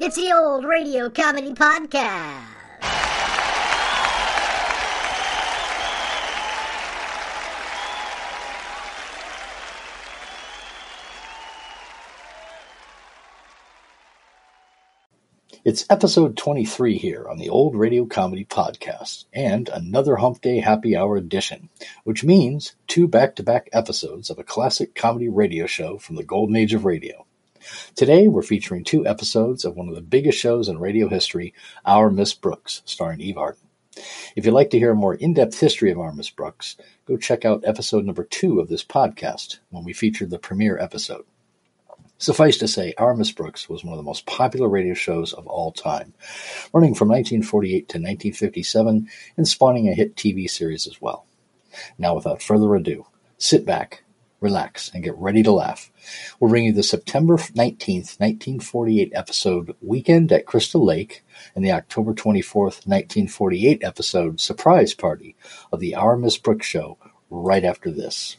It's the old radio comedy podcast. It's episode 23 here on the Old Radio Comedy Podcast, and another Hump Day Happy Hour edition, which means two back to back episodes of a classic comedy radio show from the golden age of radio. Today, we're featuring two episodes of one of the biggest shows in radio history, Our Miss Brooks, starring Eve Arden. If you'd like to hear a more in depth history of Our Miss Brooks, go check out episode number two of this podcast when we featured the premiere episode. Suffice to say, Miss Brooks was one of the most popular radio shows of all time, running from 1948 to 1957 and spawning a hit TV series as well. Now, without further ado, sit back, relax, and get ready to laugh. We'll bring you the September 19th, 1948 episode Weekend at Crystal Lake and the October 24th, 1948 episode Surprise Party of the Miss Brooks Show right after this.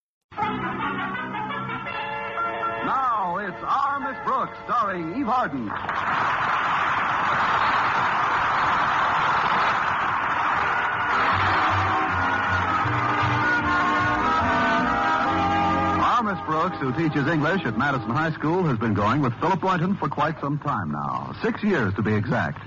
Starring Eve Arden. Miss Brooks, who teaches English at Madison High School, has been going with Philip Boynton for quite some time now. Six years to be exact.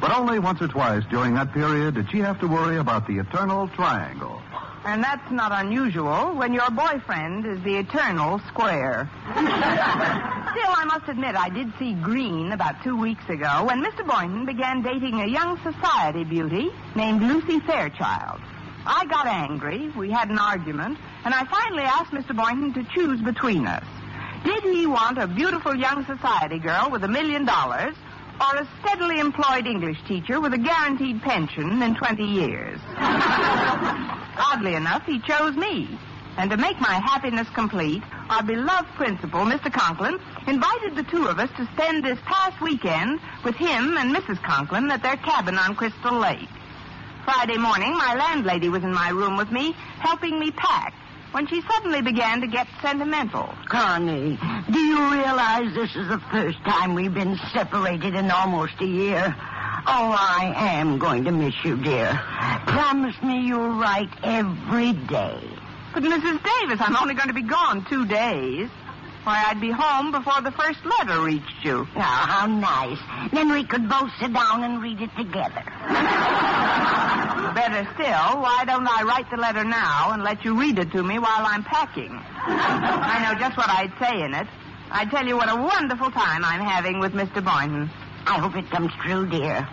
But only once or twice during that period did she have to worry about the eternal triangle. And that's not unusual when your boyfriend is the eternal square. Still, I must admit I did see green about two weeks ago when Mr. Boynton began dating a young society beauty named Lucy Fairchild. I got angry, we had an argument, and I finally asked Mr. Boynton to choose between us. Did he want a beautiful young society girl with a million dollars or a steadily employed English teacher with a guaranteed pension in 20 years? Oddly enough, he chose me. And to make my happiness complete, our beloved principal, Mr. Conklin, invited the two of us to spend this past weekend with him and Mrs. Conklin at their cabin on Crystal Lake. Friday morning, my landlady was in my room with me, helping me pack, when she suddenly began to get sentimental. Connie, do you realize this is the first time we've been separated in almost a year? Oh, I am going to miss you, dear. Promise me you'll write every day. But, Mrs. Davis, I'm only going to be gone two days. Why, I'd be home before the first letter reached you. Oh, how nice. Then we could both sit down and read it together. Better still, why don't I write the letter now and let you read it to me while I'm packing? I know just what I'd say in it. I'd tell you what a wonderful time I'm having with Mr. Boynton. I hope it comes true, dear.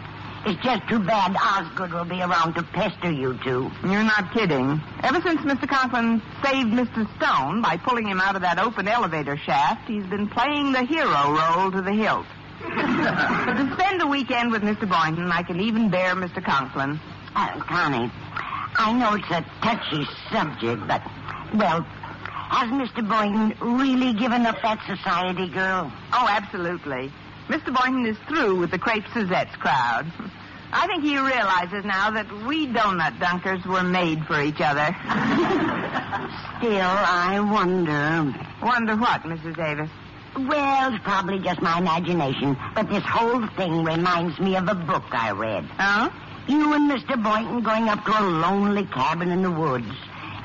It's just too bad Osgood will be around to pester you two. You're not kidding. Ever since Mr. Conklin saved Mr. Stone by pulling him out of that open elevator shaft, he's been playing the hero role to the hilt. but to spend a weekend with Mr. Boynton, I can even bear Mr. Conklin. Uh, Connie, I know it's a touchy subject, but, well, has Mr. Boynton really given up that society girl? Oh, absolutely. Mr. Boynton is through with the Crepe Suzette's crowd. I think he realizes now that we donut dunkers were made for each other. Still, I wonder. Wonder what, Mrs. Davis? Well, it's probably just my imagination, but this whole thing reminds me of a book I read. Oh? You and Mr. Boynton going up to a lonely cabin in the woods.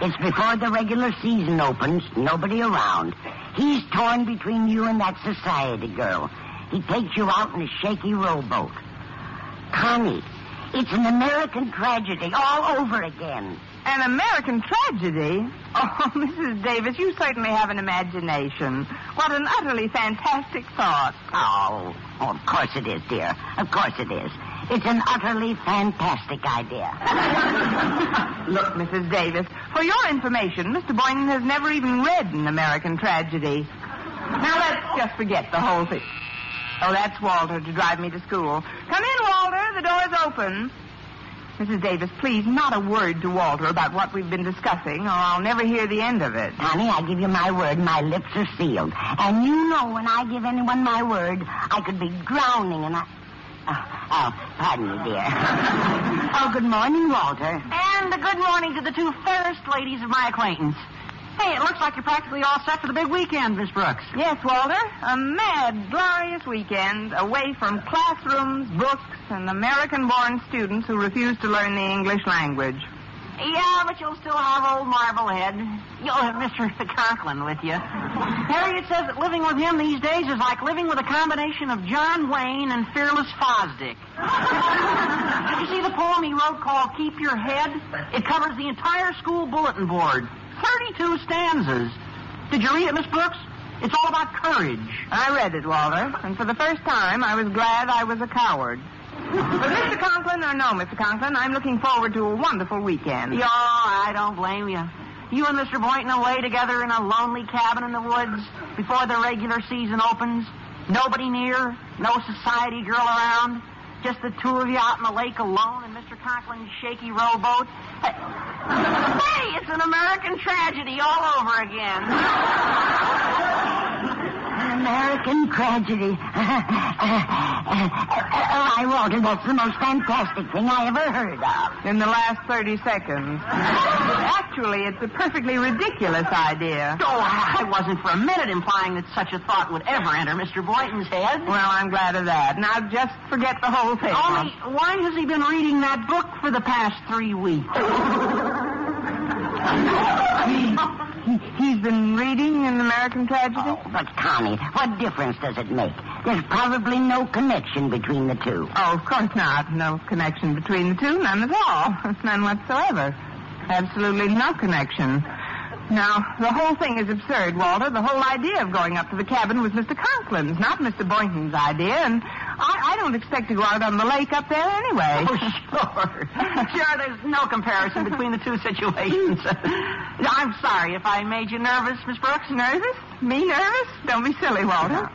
It's before the regular season opens, nobody around. He's torn between you and that society girl. He takes you out in a shaky rowboat. Connie, it's an American tragedy all over again. An American tragedy? Oh, Mrs. Davis, you certainly have an imagination. What an utterly fantastic thought. Oh, oh, of course it is, dear. Of course it is. It's an utterly fantastic idea. Look, Mrs. Davis, for your information, Mr. Boynton has never even read an American tragedy. Now let's just forget the whole thing. Oh, that's Walter to drive me to school. Come in, Walter. The door's open. Mrs. Davis, please, not a word to Walter about what we've been discussing, or I'll never hear the end of it. Honey, I give you my word, my lips are sealed. And you know when I give anyone my word, I could be drowning and I... Oh, uh, oh pardon me, dear. oh, good morning, Walter. And a good morning to the two fairest ladies of my acquaintance. Hey, it looks like you're practically all set for the big weekend, Miss Brooks. Yes, Walter. A mad, glorious weekend away from classrooms, books, and American-born students who refuse to learn the English language. Yeah, but you'll still have old Marblehead. You'll have Mr. Conklin with you. Harriet says that living with him these days is like living with a combination of John Wayne and Fearless Fosdick. Did you see the poem he wrote called Keep Your Head? It covers the entire school bulletin board. 32 stanzas. Did you read it, Miss Brooks? It's all about courage. I read it, Walter, and for the first time I was glad I was a coward. But Mr. Conklin, or no, Mr. Conklin, I'm looking forward to a wonderful weekend. Yeah, I don't blame you. You and Mr. Boynton away together in a lonely cabin in the woods before the regular season opens. Nobody near, no society girl around. Just the two of you out in the lake alone in Mr. Conklin's shaky rowboat. Hey, it's an American tragedy all over again. American tragedy. Why, Walter, that's the most fantastic thing I ever heard of. In the last 30 seconds. Actually, it's a perfectly ridiculous idea. Oh, I wasn't for a minute implying that such a thought would ever enter Mr. Boynton's head. Well, I'm glad of that. Now, just forget the whole thing. Only, why has he been reading that book for the past three weeks? He's been reading an American tragedy? Oh, but Connie, what difference does it make? There's probably no connection between the two. Oh, of course not. No connection between the two. None at all. None whatsoever. Absolutely no connection. Now, the whole thing is absurd, Walter. The whole idea of going up to the cabin was Mr. Conklin's, not Mr. Boynton's idea, and I, I don't expect to go out on the lake up there anyway. Oh, sure. sure, there's no comparison between the two situations. I'm sorry if I made you nervous, Miss Brooks. Nervous? Me nervous? Don't be silly, Walter.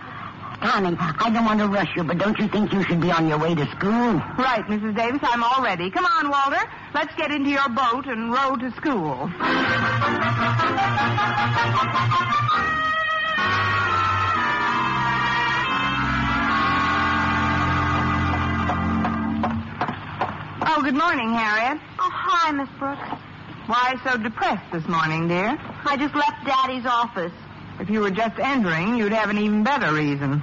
Connie, I don't want to rush you, but don't you think you should be on your way to school? Right, Mrs. Davis, I'm all ready. Come on, Walter. Let's get into your boat and row to school. Oh, good morning, Harriet. Oh, hi, Miss Brooks. Why so depressed this morning, dear? I just left Daddy's office. If you were just entering, you'd have an even better reason.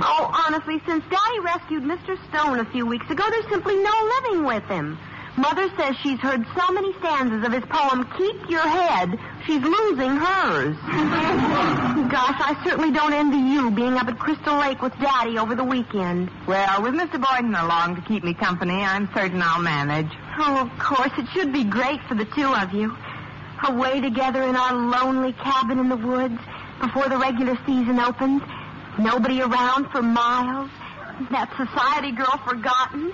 Oh, honestly, since Daddy rescued Mr. Stone a few weeks ago, there's simply no living with him. Mother says she's heard so many stanzas of his poem, Keep Your Head, she's losing hers. Gosh, I certainly don't envy you being up at Crystal Lake with Daddy over the weekend. Well, with Mr. Boynton along to keep me company, I'm certain I'll manage. Oh, of course, it should be great for the two of you. Away together in our lonely cabin in the woods before the regular season opens. Nobody around for miles. That society girl forgotten.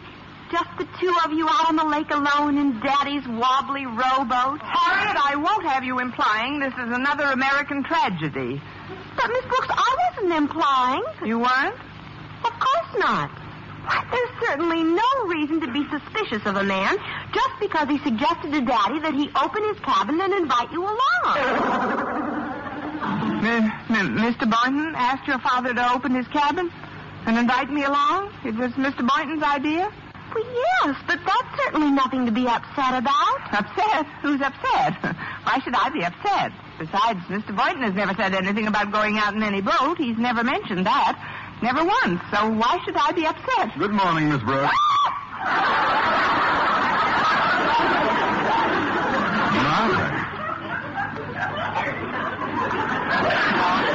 Just the two of you out on the lake alone in Daddy's wobbly rowboat. Harriet, I won't have you implying this is another American tragedy. But, Miss Brooks, I wasn't implying. You weren't? Of course not. There's certainly no reason to be suspicious of a man just because he suggested to Daddy that he open his cabin and invite you along. M- M- Mr. Boynton asked your father to open his cabin and invite me along? It was Mr. Boynton's idea? Well, yes, but that's certainly nothing to be upset about. Upset? Who's upset? Why should I be upset? Besides, Mr. Boynton has never said anything about going out in any boat. He's never mentioned that. Never once. So why should I be upset? Good morning, Miss Brooks. My.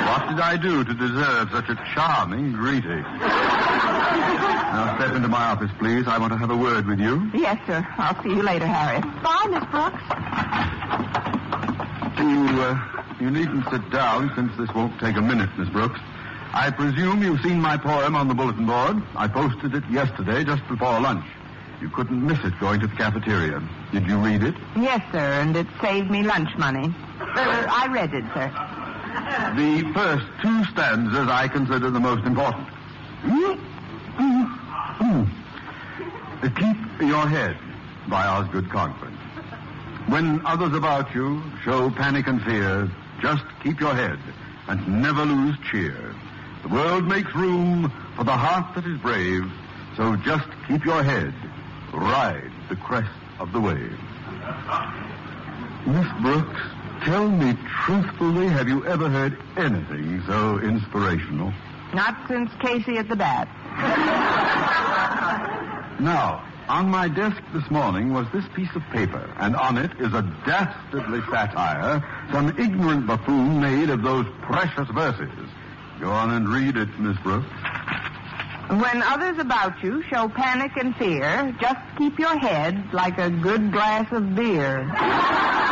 What did I do to deserve such a charming greeting? now step into my office, please. I want to have a word with you. Yes, sir. I'll see you later, Harry. Bye, Miss Brooks. You, uh, you needn't sit down since this won't take a minute, Miss Brooks. I presume you've seen my poem on the bulletin board. I posted it yesterday just before lunch. You couldn't miss it going to the cafeteria. Did you read it? Yes, sir, and it saved me lunch money. Uh, I read it, sir. The first two stanzas I consider the most important. Keep your head by Osgood Conklin. When others about you show panic and fear, just keep your head and never lose cheer. The world makes room for the heart that is brave, so just keep your head. Ride the crest of the wave. Miss Brooks, tell me truthfully, have you ever heard anything so inspirational? Not since Casey at the bat. Now, on my desk this morning was this piece of paper, and on it is a dastardly satire some ignorant buffoon made of those precious verses. Go on and read it, Miss Brooks. When others about you show panic and fear, just keep your head like a good glass of beer.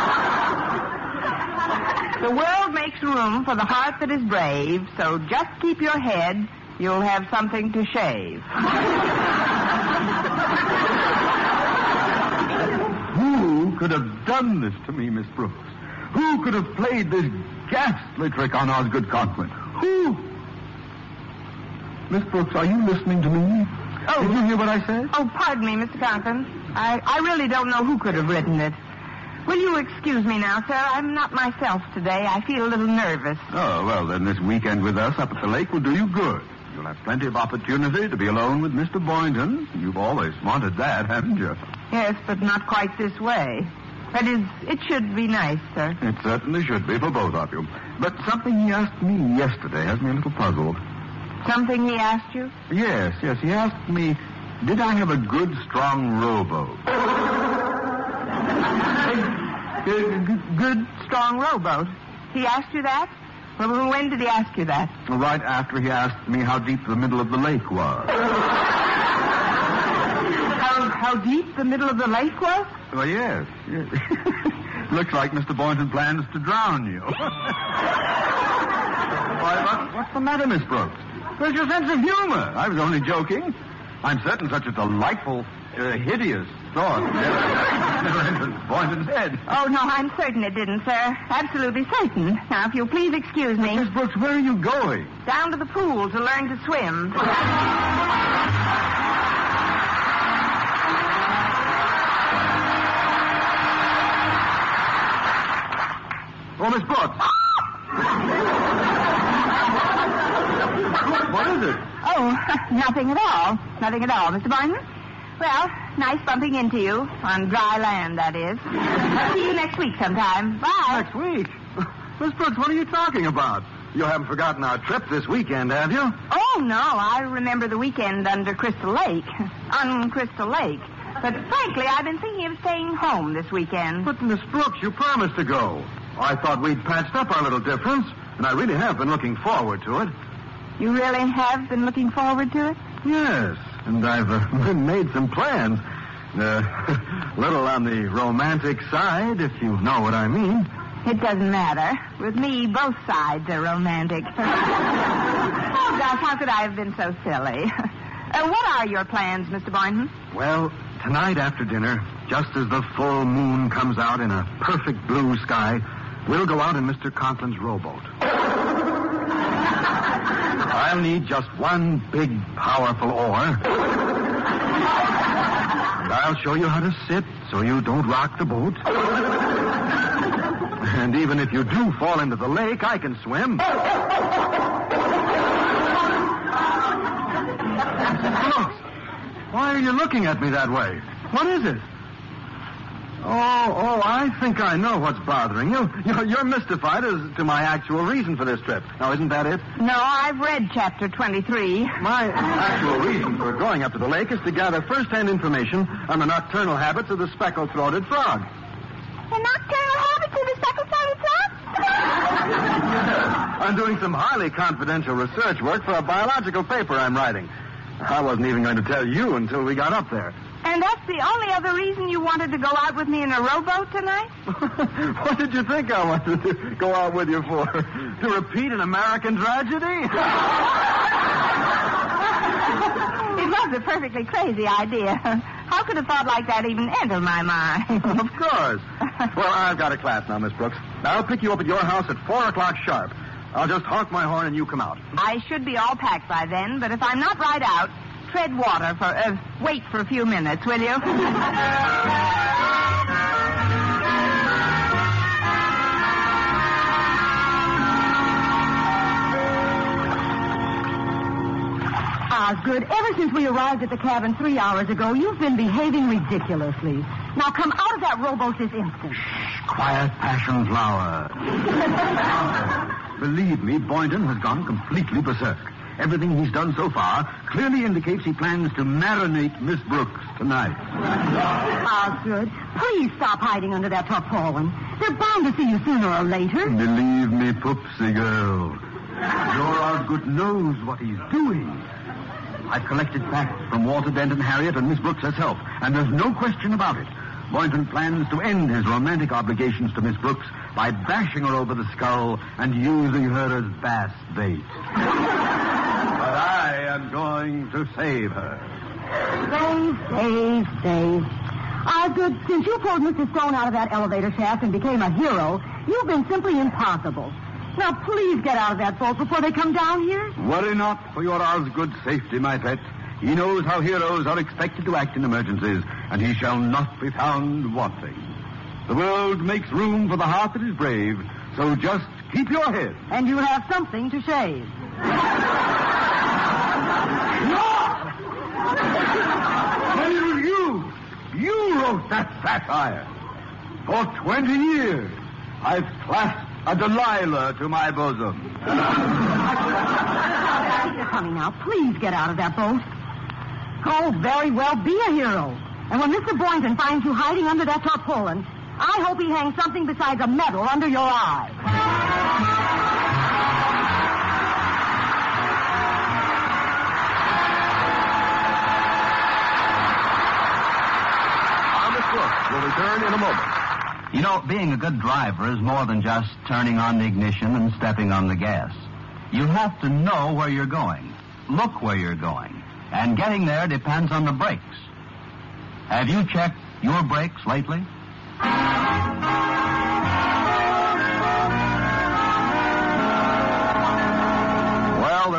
the world makes room for the heart that is brave, so just keep your head. You'll have something to shave. Who could have done this to me, Miss Brooks? Who could have played this ghastly trick on Osgood Conklin? Who? Miss Brooks, are you listening to me? Oh. Did you hear what I said? Oh, pardon me, Mr. Conklin. I, I really don't know who could have written it. Will you excuse me now, sir? I'm not myself today. I feel a little nervous. Oh, well, then this weekend with us up at the lake will do you good. You'll have plenty of opportunity to be alone with Mr. Boynton. You've always wanted that, haven't you? Yes, but not quite this way. That is, it should be nice, sir. It certainly should be for both of you. But something he asked me yesterday has me a little puzzled. Something he asked you? Yes, yes, he asked me, did I have a good, strong rowboat? Good, good, strong rowboat. He asked you that? Well, when did he ask you that? Right after he asked me how deep the middle of the lake was. How, how deep the middle of the lake was? Well, yes. yes. Looks like Mr. Boynton plans to drown you. Why, what, what's the matter, Miss Brooks? Where's your sense of humor? I was only joking. I'm certain such a delightful, uh, hideous thought never entered Boynton's head. Oh, no, I'm certain it didn't, sir. Absolutely certain. Now, if you'll please excuse me. Miss Brooks, where are you going? Down to the pool to learn to swim. Oh, Miss Brooks. what is it? Oh, nothing at all. Nothing at all, Mr. Boynton. Well, nice bumping into you. On dry land, that is. See you next week sometime. Bye. Next week? Miss Brooks, what are you talking about? You haven't forgotten our trip this weekend, have you? Oh, no. I remember the weekend under Crystal Lake. On Crystal Lake. But frankly, I've been thinking of staying home this weekend. But, Miss Brooks, you promised to go. I thought we'd patched up our little difference, and I really have been looking forward to it. You really have been looking forward to it? Yes, and I've uh, made some plans. Uh, little on the romantic side, if you know what I mean. It doesn't matter. With me, both sides are romantic. oh, gosh, how could I have been so silly? Uh, what are your plans, Mr. Boynton? Well, tonight after dinner, just as the full moon comes out in a perfect blue sky, we'll go out in Mr. Conklin's rowboat. I'll need just one big, powerful oar. And I'll show you how to sit so you don't rock the boat. And even if you do fall into the lake, I can swim. Why are you looking at me that way? What is it? Oh, oh, I think I know what's bothering you. You're, you're mystified as to my actual reason for this trip. Now, isn't that it? No, I've read chapter 23. My actual reason for going up to the lake is to gather first-hand information on the nocturnal habits of the speckled-throated frog. The nocturnal habits of the speckled-throated frog? I'm doing some highly confidential research work for a biological paper I'm writing. I wasn't even going to tell you until we got up there. And that's the only other reason you wanted to go out with me in a rowboat tonight? what did you think I wanted to go out with you for? To repeat an American tragedy? It was a perfectly crazy idea. How could a thought like that even enter my mind? of course. Well, I've got a class now, Miss Brooks. I'll pick you up at your house at 4 o'clock sharp. I'll just honk my horn and you come out. I should be all packed by then, but if I'm not right out, tread water for, uh, wait for a few minutes, will you? Osgood, ever since we arrived at the cabin three hours ago, you've been behaving ridiculously. Now come out of that rowboat this instant. Quiet passion flower. Believe me, Boynton has gone completely berserk. Everything he's done so far clearly indicates he plans to marinate Miss Brooks tonight. Ah, Osgood, please stop hiding under that tarpaulin. They're bound to see you sooner or later. Believe me, Poopsie girl. Your Osgood knows what he's doing. I've collected facts from Walter Dent and Harriet and Miss Brooks herself, and there's no question about it. Boynton plans to end his romantic obligations to Miss Brooks by bashing her over the skull and using her as bass bait. But I am going to save her. Save, save, save. Uh, Osgood, since you pulled Mr. Stone out of that elevator shaft and became a hero, you've been simply impossible. Now, please get out of that boat before they come down here. Worry not for your Osgood's safety, my pet. He knows how heroes are expected to act in emergencies, and he shall not be found wanting. The world makes room for the heart that is brave, so just keep your head. And you'll have something to shave. Then it was you. You wrote that satire. For 20 years, I've clasped a Delilah to my bosom. Honey, now, please get out of that boat. Oh, very well, be a hero. And when Mr. Boynton finds you hiding under that tarpaulin, I hope he hangs something besides a medal under your eye. Brooks will return in a moment. You know, being a good driver is more than just turning on the ignition and stepping on the gas. You have to know where you're going, look where you're going, and getting there depends on the brakes. Have you checked your brakes lately?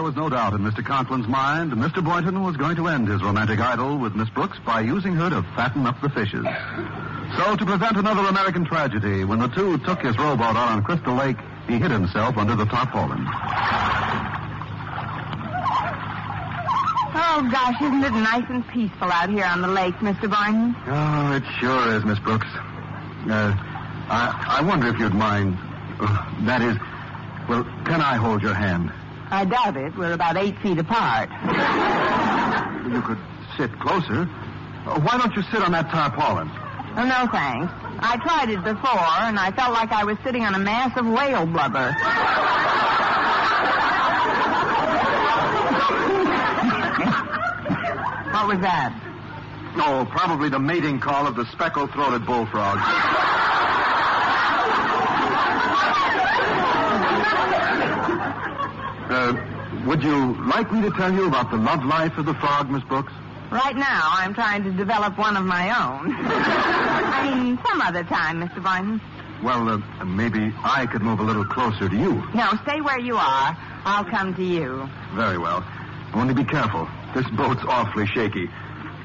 Was no doubt in Mr. Conklin's mind. Mr. Boynton was going to end his romantic idyll with Miss Brooks by using her to fatten up the fishes. So, to prevent another American tragedy, when the two took his rowboat out on Crystal Lake, he hid himself under the tarpaulin. Oh, gosh, isn't it nice and peaceful out here on the lake, Mr. Boynton? Oh, it sure is, Miss Brooks. Uh, I, I wonder if you'd mind. Uh, that is, well, can I hold your hand? I doubt it. We're about eight feet apart. You could sit closer. Uh, why don't you sit on that tarpaulin? Oh, no, thanks. I tried it before, and I felt like I was sitting on a mass of whale blubber. what was that? Oh, probably the mating call of the speckled-throated bullfrog. Uh, would you like me to tell you about the love life of the frog, Miss Brooks? Right now, I'm trying to develop one of my own. I mean, some other time, Mr. Boynton. Well, uh, maybe I could move a little closer to you. No, stay where you are. I'll come to you. Very well. Only be careful. This boat's awfully shaky.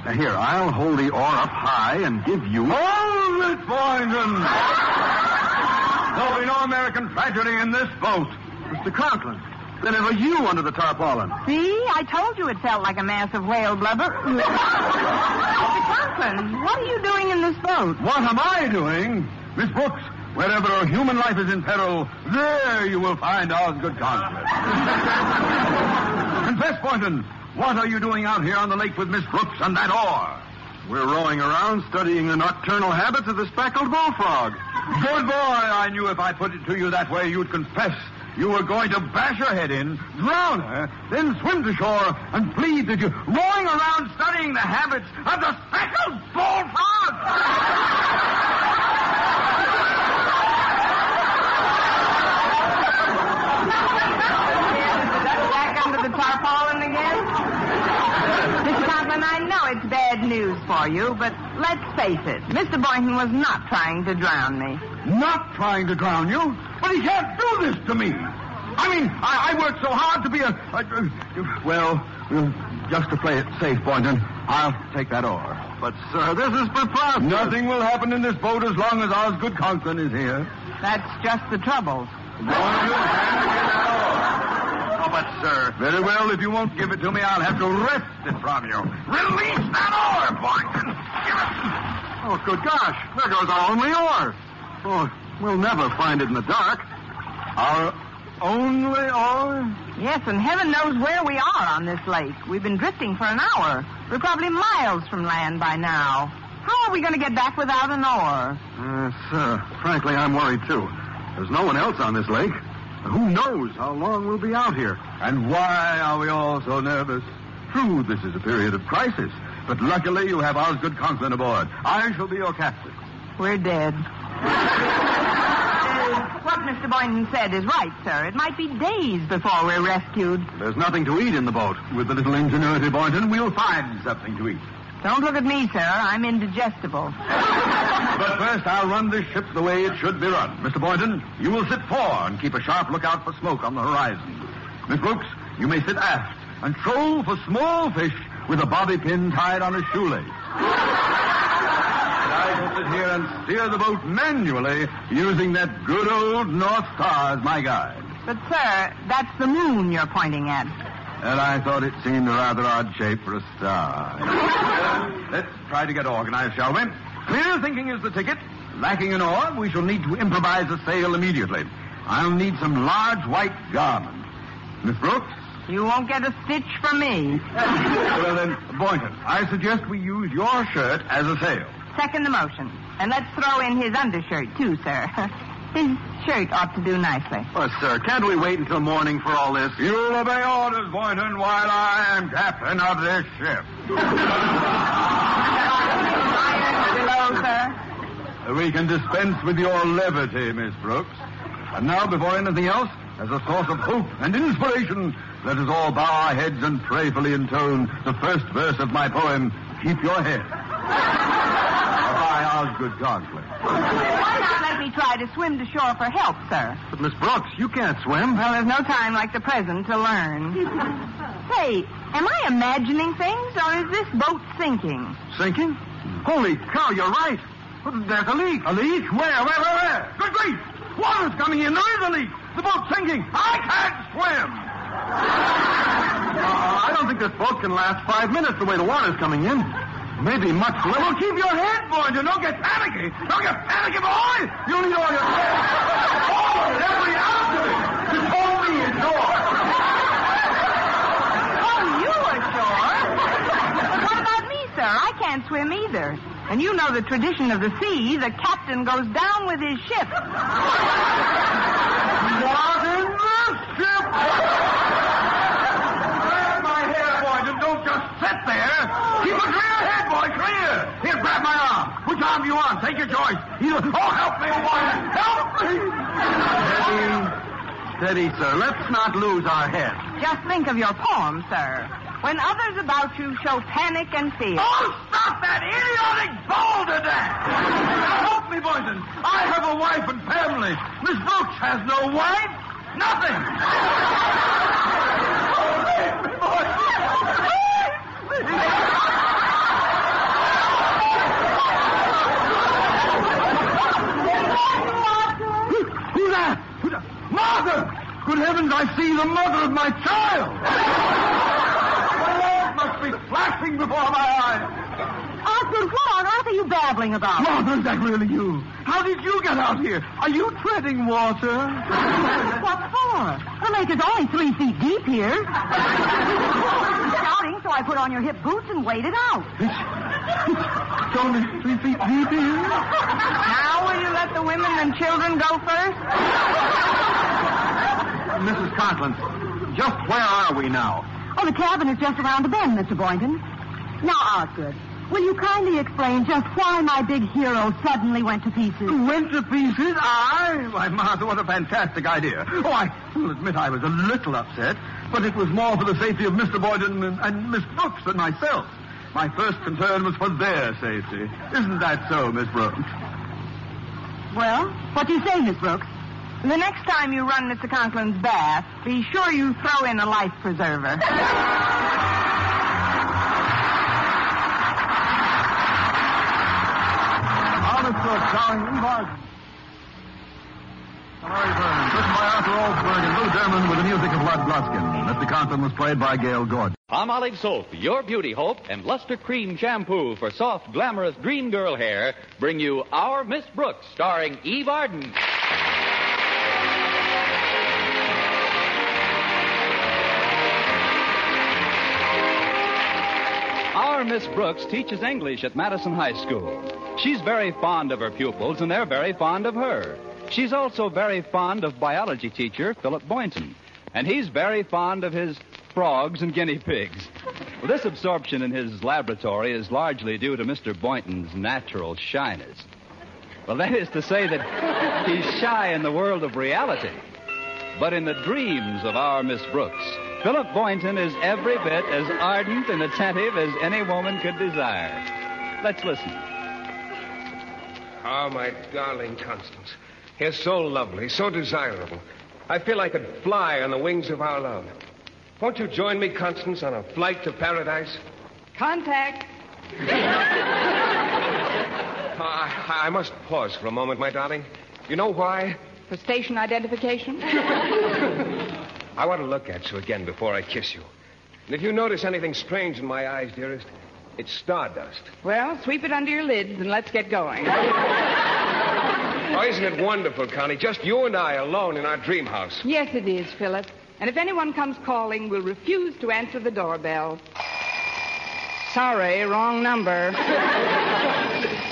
Now, here, I'll hold the oar up high and give you. Hold it, Boynton! There'll be no American tragedy in this boat. Mr. Conklin, then it was you under the tarpaulin. See? I told you it felt like a mass of whale blubber. Mr. Conklin, what are you doing in this boat? What am I doing? Miss Brooks, wherever a human life is in peril, there you will find Osgood Conklin. Confess, Boynton, what are you doing out here on the lake with Miss Brooks and that oar? We're rowing around studying the nocturnal habits of the speckled bullfrog. Good boy. I knew if I put it to you that way, you'd confess you were going to bash her head in, drown her, then swim to shore and plead that you're rowing around studying the habits of the speckled bullfrog. Back under the tarpaulin again? Mr. Conklin, I know it's bad news for you, but let's face it. Mr. Boynton was not trying to drown me. Not trying to drown you, but he can't do this to me. I mean, I, I worked so hard to be a, a, a- well, well, just to play it safe, Boynton, I'll take that oar. But, sir, this is preposterous. Nothing will happen in this boat as long as Osgood Conklin is here. That's just the trouble. Oh, but, sir. Very well. If you won't give it to me, I'll have to wrest it from you. Release that oar, Boynton. Give it. Oh, good gosh. There goes our only oar. Oh, we'll never find it in the dark. Our only oar? Yes, and heaven knows where we are on this lake. We've been drifting for an hour. We're probably miles from land by now. How are we going to get back without an oar? Uh, sir, frankly, I'm worried, too. There's no one else on this lake. Who knows how long we'll be out here? And why are we all so nervous? True, this is a period of crisis, but luckily you have Osgood Conklin aboard. I shall be your captain. We're dead. Uh, what Mr. Boynton said is right, sir. It might be days before we're rescued. There's nothing to eat in the boat. With a little ingenuity, Boynton, we'll find something to eat. Don't look at me, sir. I'm indigestible. But first, I'll run this ship the way it should be run. Mr. Boynton, you will sit fore and keep a sharp lookout for smoke on the horizon. Miss Brooks, you may sit aft and troll for small fish with a bobby pin tied on a shoelace. I sit here and steer the boat manually using that good old North Star as my guide. But, sir, that's the moon you're pointing at. And I thought it seemed a rather odd shape for a star. Let's try to get organized, shall we? Clear thinking is the ticket. Lacking an oar, we shall need to improvise a sail immediately. I'll need some large white garment. Miss Brooks? You won't get a stitch from me. well then, Boynton, I suggest we use your shirt as a sail. Second the motion. And let's throw in his undershirt, too, sir. His shirt ought to do nicely. Well, sir, can't we wait until morning for all this? You'll obey orders, Boynton, while I am captain of this ship. Below, sir. We can dispense with your levity, Miss Brooks. And now, before anything else, as a source of hope and inspiration, let us all bow our heads and prayerfully intone the first verse of my poem, Keep Your Head. By Osgood Conklin. Why not let me try to swim to shore for help, sir? But, Miss Brooks, you can't swim. Well, there's no time like the present to learn. Say, am I imagining things, or is this boat sinking? Sinking? Holy cow, you're right. There's a leak. A leak? Where, where, where, where? Good grief! Water's coming in. There is a leak. The boat's sinking. I can't swim. Uh, I don't think this boat can last five minutes the way the water's coming in. Maybe much less. Well, keep your head, boy. Don't get panicky. Don't get panicky, boy. You'll need all your all of it, every ounce of it. Just hold me ashore. Oh, you ashore? But what about me, sir? I can't swim either. And you know the tradition of the sea. The captain goes down with his ship. Not in this ship! Grab my hair, boy, and don't just sit there. Keep a clear head, boy, clear. Here, grab my arm. Which arm do you want? Take your choice. Either. Oh, help me, boy. Help me. Steady. Steady, sir. Let's not lose our heads. Just think of your poem, sir. When others about you show panic and fear. Oh, stop that idiotic balderdash! Now help me, Boynton. I have a wife and family. Miss Brooks has no wife. Nothing. Oh, leave me, Boynton. Leave me. Who- that? Mother! Good heavens, I see the mother of my child! The world must be flashing before my eyes. Osgood, what on earth are you babbling about? Mother, is that really you? How did you get out here? Are you treading water? What for? The lake is only three feet deep here. Scouting, so I put on your hip boots and waded out. It's, only three feet deep here. Now will you let the women and children go first? Mrs. Conklin, just where are we now? Oh, the cabin is just around the bend, Mr. Boynton. Now, Osgood, will you kindly explain just why my big hero suddenly went to pieces? Went to pieces? I? Why, Martha, what a fantastic idea. Oh, I will admit I was a little upset, but it was more for the safety of Mr. Boynton and, and Miss Brooks than myself. My first concern was for their safety. Isn't that so, Miss Brooks? Well, what do you say, Miss Brooks? The next time you run Mr. Conklin's bath, be sure you throw in a life preserver. Brooks, starring Eve Arden. Larry Vernon, written by Arthur Alsberg and Lou Derman with the music of Lud Gluskin. Mr. Conklin was played by Gale Gordon. Palmolive soap, your beauty hope, and Lustre-Creme shampoo for soft, glamorous dream girl hair bring you Our Miss Brooks, starring Eve Arden. Miss Brooks teaches English at Madison High School. She's very fond of her pupils, and they're very fond of her. She's also very fond of biology teacher Philip Boynton, and he's very fond of his frogs and guinea pigs. Well, this absorption in his laboratory is largely due to Mr. Boynton's natural shyness. Well, that is to say that he's shy in the world of reality. But in the dreams of our Miss Brooks, Philip Boynton is every bit as ardent and attentive as any woman could desire. Let's listen. Oh, my darling Constance. You're so lovely, so desirable. I feel I could fly on the wings of our love. Won't you join me, Constance, on a flight to paradise? Contact. Ah, I, I must pause for a moment, my darling. You know why? For station identification? I want to look at you again before I kiss you. And if you notice anything strange in my eyes, dearest, it's stardust. Well, sweep it under your lids and let's get going. Oh, isn't it wonderful, Connie? Just you and I alone in our dream house. Yes, it is, Philip. And if anyone comes calling, we'll refuse to answer the doorbell. Sorry, wrong number.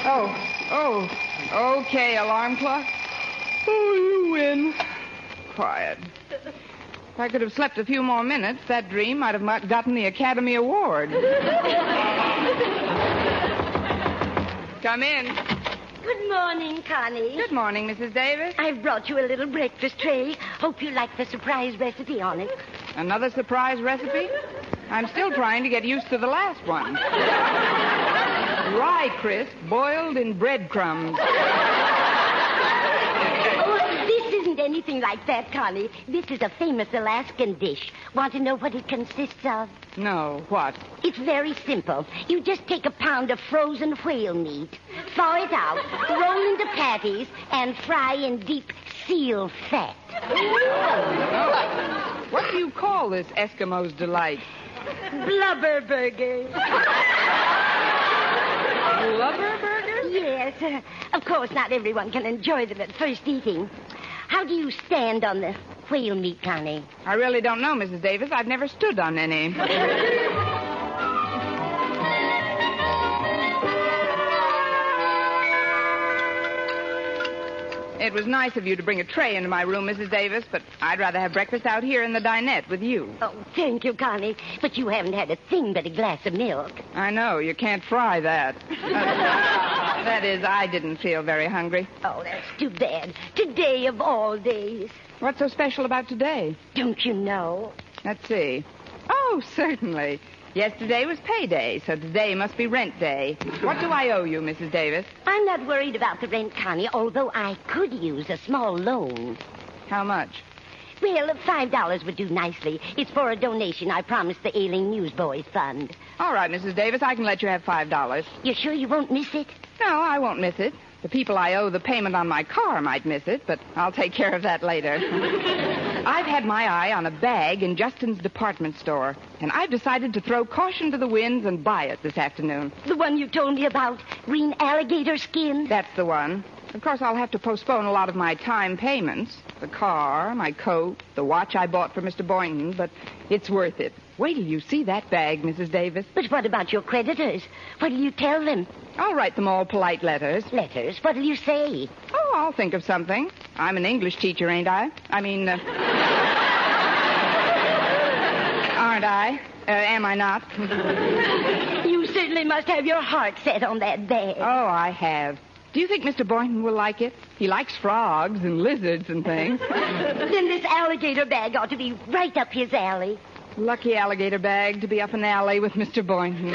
oh, oh, okay, alarm clock. Oh, you win. Quiet. If I could have slept a few more minutes, that dream might have gotten the Academy Award. Come in. Good morning, Connie. Good morning, Mrs. Davis. I've brought you a little breakfast tray. Hope you like the surprise recipe on it. Another surprise recipe? I'm still trying to get used to the last one. Rye crisp boiled in breadcrumbs. Isn't anything like that, Connie. This is a famous Alaskan dish. Want to know what it consists of? No, what? It's very simple. You just take a pound of frozen whale meat, thaw it out, roll into patties, and fry in deep seal fat. What do you call this Eskimo's delight? Blubber burger. Blubber burger? Yes. uh, of course, not everyone can enjoy them at first eating. How do you stand on the whale meat, Connie? I really don't know, Mrs. Davis. I've never stood on any. It was nice of you to bring a tray into my room, Mrs. Davis, but I'd rather have breakfast out here in the dinette with you. Oh, thank you, Connie. But you haven't had a thing but a glass of milk. I know, you can't fry that. That is, I didn't feel very hungry. Oh, that's too bad. Today of all days. What's so special about today? Don't you know? Let's see. Oh, certainly. Yesterday was payday, so today must be rent day. What do I owe you, Mrs. Davis? I'm not worried about the rent, Connie, although I could use a small loan. How much? Well, five dollars would do nicely. It's for a donation I promised the Ailing Newsboys Fund. All right, Mrs. Davis, I can let you have five dollars. You sure you won't miss it? No, I won't miss it. The people I owe the payment on my car might miss it, but I'll take care of that later. I've had my eye on a bag in Justin's department store, and I've decided to throw caution to the winds and buy it this afternoon. The one you told me about, green alligator skin? That's the one. Of course, I'll have to postpone a lot of my time payments the car, my coat, the watch I bought for Mr. Boynton, but it's worth it. Wait till you see that bag, Mrs. Davis. But what about your creditors? What'll you tell them? I'll write them all polite letters. Letters? What'll you say? Oh, I'll think of something. I'm an English teacher, ain't I? I mean, uh... aren't I? Uh, am I not? you certainly must have your heart set on that bag. Oh, I have. Do you think Mr. Boynton will like it? He likes frogs and lizards and things. then this alligator bag ought to be right up his alley. Lucky alligator bag to be up an alley with Mr. Boynton.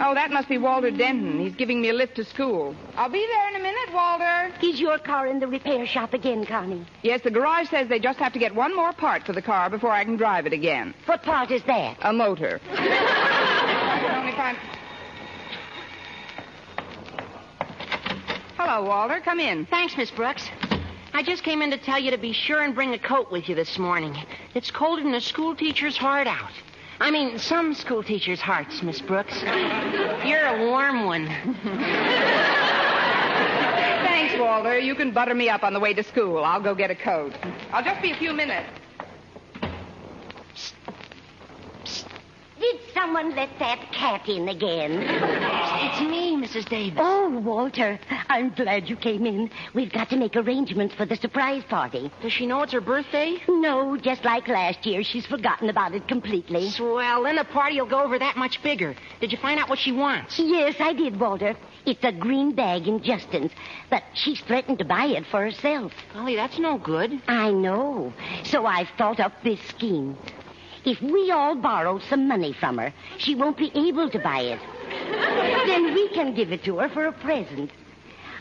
oh, that must be Walter Denton. He's giving me a lift to school. I'll be there in a minute, Walter. Is your car in the repair shop again, Connie? Yes, the garage says they just have to get one more part for the car before I can drive it again. What part is that? A motor. only find... Hello, Walter. Come in. Thanks, Miss Brooks. I just came in to tell you to be sure and bring a coat with you this morning. It's colder than a schoolteacher's heart out. I mean, some schoolteachers' hearts, Miss Brooks. You're a warm one. Thanks, Walter. You can butter me up on the way to school. I'll go get a coat. I'll just be a few minutes. Did someone let that cat in again? It's me, Mrs. Davis. Oh, Walter, I'm glad you came in. We've got to make arrangements for the surprise party. Does she know it's her birthday? No, just like last year, she's forgotten about it completely. Swell. Then the party will go over that much bigger. Did you find out what she wants? Yes, I did, Walter. It's a green bag in Justin's, but she's threatened to buy it for herself. Golly, that's no good. I know. So I've thought up this scheme. If we all borrow some money from her, she won't be able to buy it. then we can give it to her for a present.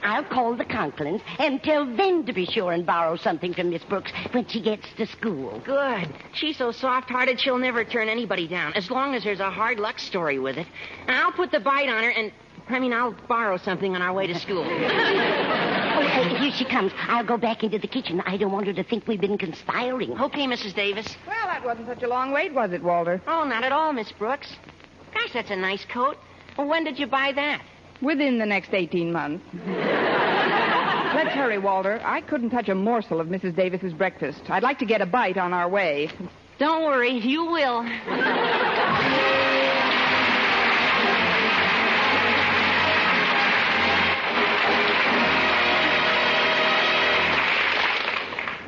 I'll call the Conklins and tell them to be sure and borrow something from Miss Brooks when she gets to school. Good. She's so soft-hearted she'll never turn anybody down, as long as there's a hard luck story with it. And I'll put the bite on her and... I mean, I'll borrow something on our way to school. here she comes. I'll go back into the kitchen. I don't want her to think we've been conspiring. Okay, Mrs. Davis. Well, that wasn't such a long wait, was it, Walter? Oh, not at all, Miss Brooks. Gosh, that's a nice coat. Well, when did you buy that? Within the next 18 months. Let's hurry, Walter. I couldn't touch a morsel of Mrs. Davis's breakfast. I'd like to get a bite on our way. Don't worry, you will.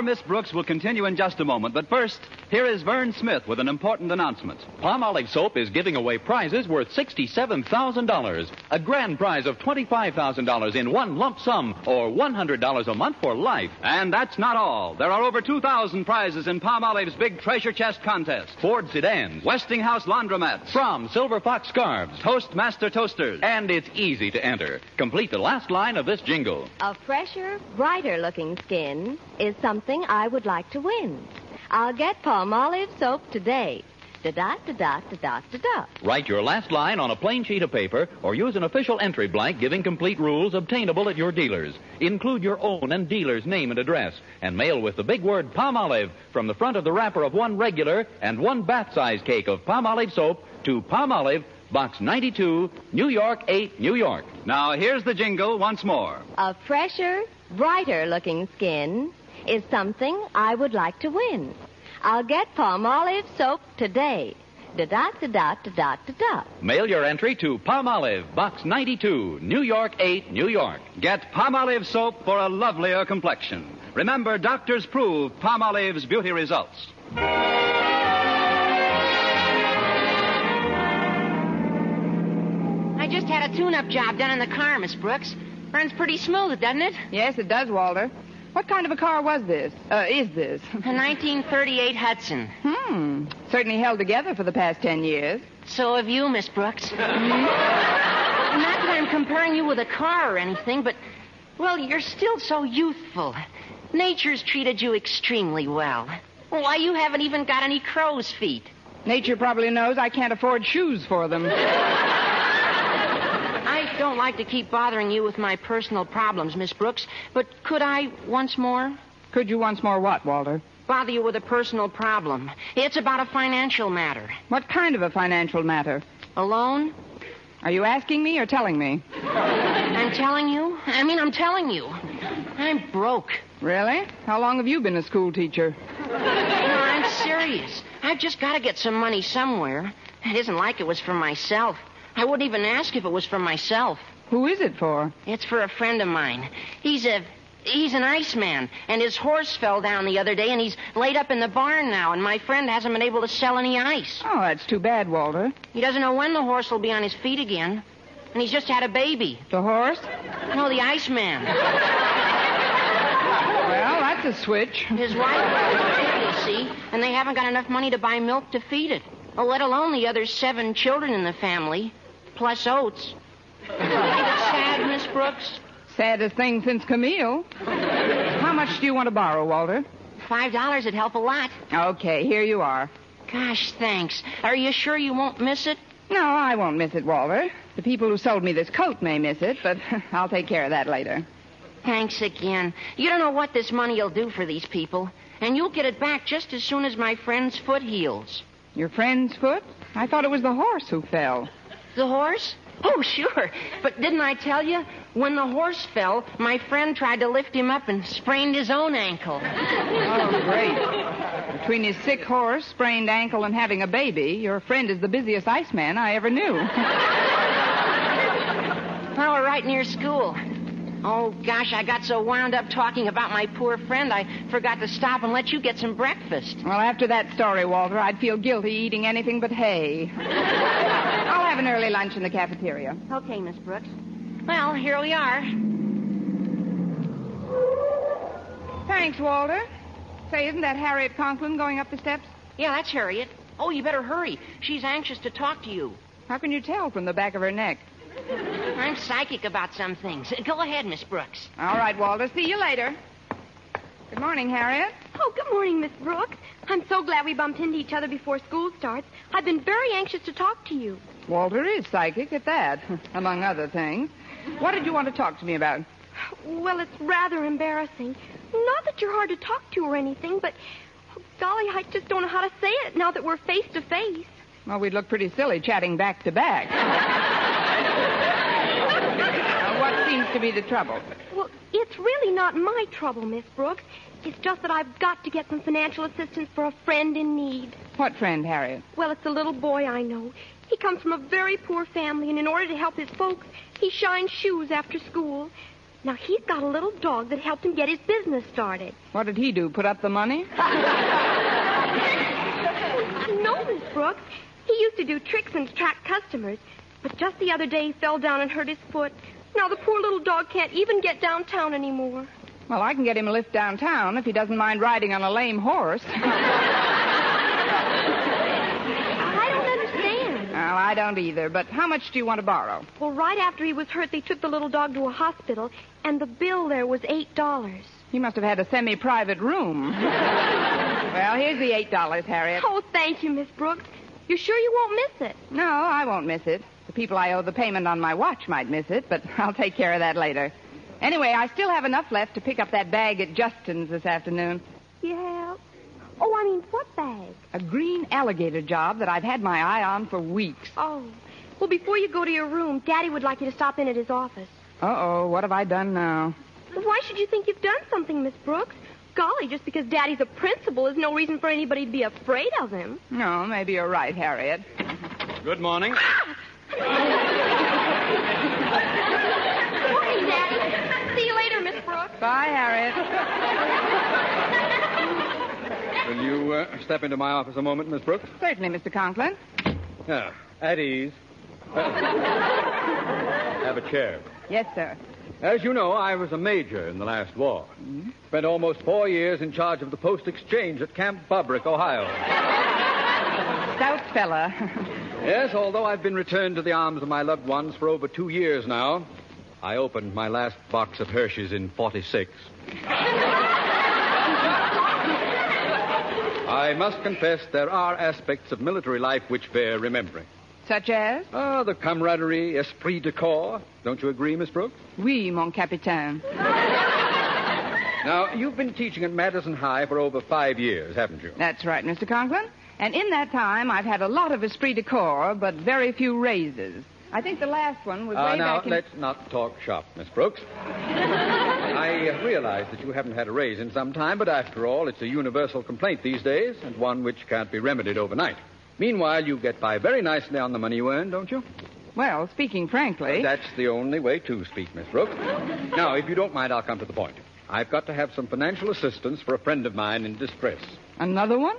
Our Miss Brooks will continue in just a moment, but first, here is Verne Smith with an important announcement. Palmolive Soap is giving away prizes worth $67,000. A grand prize of $25,000 in one lump sum, or $100 a month for life. And that's not all. There are over 2,000 prizes in Palmolive's big treasure chest contest. Ford sedans, Westinghouse laundromats, From Silver Fox scarves, Toastmaster toasters. And it's easy to enter. Complete the last line of this jingle. A fresher, brighter looking skin is something I would like to win. I'll get Palmolive soap today. Da da da da da da da da. Write your last line on a plain sheet of paper or use an official entry blank giving complete rules obtainable at your dealers. Include your own and dealer's name and address and mail with the big word Palmolive from the front of the wrapper of one regular and one bath size cake of Palmolive soap to Palmolive. Box 92, New York 8, New York. Now here's the jingle once more. A fresher, brighter looking skin is something I would like to win. I'll get Palmolive soap today. Da da da da da da da da. Mail your entry to Palmolive, Box 92, New York 8, New York. Get Palmolive soap for a lovelier complexion. Remember, doctors prove Palmolive's beauty results. I just had a tune-up job done in the car, Miss Brooks. Runs pretty smooth, doesn't it? Yes, it does, Walter. What kind of a car was this? Uh, is this? A 1938 Hudson. Hmm. Certainly held together for the past ten years. So have you, Miss Brooks. hmm Not that I'm comparing you with a car or anything, but, well, you're still so youthful. Nature's treated you extremely well. Why, you haven't even got any crow's feet. Nature probably knows I can't afford shoes for them. I don't like to keep bothering you with my personal problems, Miss Brooks, but could I once more? Could you once more what, Walter? Bother you with a personal problem. It's about a financial matter. What kind of a financial matter? A loan? Are you asking me or telling me? I'm telling you. I mean, I'm telling you. I'm broke. Really? How long have you been a school teacher? No, I'm serious. I've just got to get some money somewhere. It isn't like it was for myself. I wouldn't even ask if it was for myself. Who is it for? It's for a friend of mine. He's a he's an iceman, and his horse fell down the other day, and he's laid up in the barn now, and my friend hasn't been able to sell any ice. Oh, that's too bad, Walter. He doesn't know when the horse will be on his feet again. And he's just had a baby. The horse? No, the Iceman. Well, that's a switch. His wife is sick, you see, and they haven't got enough money to buy milk to feed it. Oh, let alone the other seven children in the family, plus oats. Sad, Miss Brooks? Saddest thing since Camille. How much do you want to borrow, Walter? Five dollars would help a lot. Okay, here you are. Gosh, thanks. Are you sure you won't miss it? No, I won't miss it, Walter. The people who sold me this coat may miss it, but I'll take care of that later. Thanks again. You don't know what this money will do for these people. And you'll get it back just as soon as my friend's foot heals. Your friend's foot? I thought it was the horse who fell. The horse? Oh, sure. But didn't I tell you? When the horse fell, my friend tried to lift him up and sprained his own ankle. Oh, great. Between his sick horse, sprained ankle, and having a baby, your friend is the busiest iceman I ever knew. Well, we're right near school. Oh, gosh, I got so wound up talking about my poor friend, I forgot to stop and let you get some breakfast. Well, after that story, Walter, I'd feel guilty eating anything but hay. I'll have an early lunch in the cafeteria. Okay, Miss Brooks. Well, here we are. Thanks, Walter. Say, isn't that Harriet Conklin going up the steps? Yeah, that's Harriet. Oh, you better hurry. She's anxious to talk to you. How can you tell from the back of her neck? I'm psychic about some things. Go ahead, Miss Brooks. All right, Walter. See you later. Good morning, Harriet. Oh, good morning, Miss Brooks. I'm so glad we bumped into each other before school starts. I've been very anxious to talk to you. Walter is psychic at that, among other things. What did you want to talk to me about? Well, it's rather embarrassing. Not that you're hard to talk to or anything, but oh, golly, I just don't know how to say it now that we're face to face. Well, we'd look pretty silly chatting back to back. Now, what seems to be the trouble? Well, it's really not my trouble, Miss Brooks. It's just that I've got to get some financial assistance for a friend in need. What friend, Harriet? Well, it's a little boy I know. He comes from a very poor family, and in order to help his folks, he shines shoes after school. Now, he's got a little dog that helped him get his business started. What did he do? Put up the money? No, Miss Brooks. He used to do tricks and attract customers. But just the other day, he fell down and hurt his foot. Now the poor little dog can't even get downtown anymore. Well, I can get him a lift downtown if he doesn't mind riding on a lame horse. I don't understand. Well, I don't either. But how much do you want to borrow? Well, right after he was hurt, they took the little dog to a hospital, and the bill there was eight dollars. He must have had a semi-private room. well, here's the eight dollars, Harriet. Oh, thank you, Miss Brooks. You're sure you won't miss it? No, I won't miss it. The people I owe the payment on my watch might miss it, but I'll take care of that later. Anyway, I still have enough left to pick up that bag at Justin's this afternoon. Yeah. Oh, I mean, what bag? A green alligator job that I've had my eye on for weeks. Oh. Well, before you go to your room, Daddy would like you to stop in at his office. Uh-oh, what have I done now? Why should you think you've done something, Miss Brooks? Golly, just because Daddy's a principal is no reason for anybody to be afraid of him. No, maybe you're right, Harriet. Good morning. Ah! Morning, Daddy. See you later, Miss Brooks. Bye, Harriet. Will you uh, step into my office a moment, Miss Brooks? Certainly, Mr. Conklin. Yeah, at ease. Uh, have a chair. Yes, sir. As you know, I was a major in the last war. Spent almost four years in charge of the post exchange at Camp Bobrick, Ohio. Stout fella. Yes, although I've been returned to the arms of my loved ones for over two years now, I opened my last box of Hershey's in 46. I must confess there are aspects of military life which bear remembering. Such as? Ah, the camaraderie, esprit de corps. Don't you agree, Miss Brooks? Oui, mon capitaine. Now, you've been teaching at Madison High for over five years, haven't you? That's right, Mr. Conklin. And in that time, I've had a lot of esprit de corps, but very few raises. I think the last one was Ah, way now, back in... let's not talk shop, Miss Brooks. I uh, realize that you haven't had a raise in some time, but after all, it's a universal complaint these days, and one which can't be remedied overnight. Meanwhile, you get by very nicely on the money you earn, don't you? Well, speaking frankly. That's the only way to speak, Miss Brooks. now, if you don't mind, I'll come to the point. I've got to have some financial assistance for a friend of mine in distress. Another one?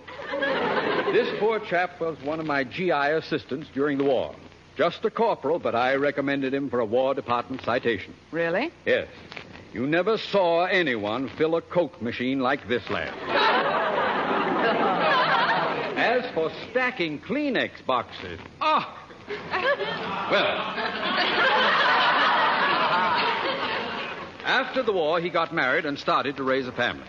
This poor chap was one of my GI assistants during the war. Just a corporal, but I recommended him for a War Department citation. Really? Yes. You never saw anyone fill a Coke machine like this lad. As for stacking Kleenex boxes, oh! Well, after the war, he got married and started to raise a family.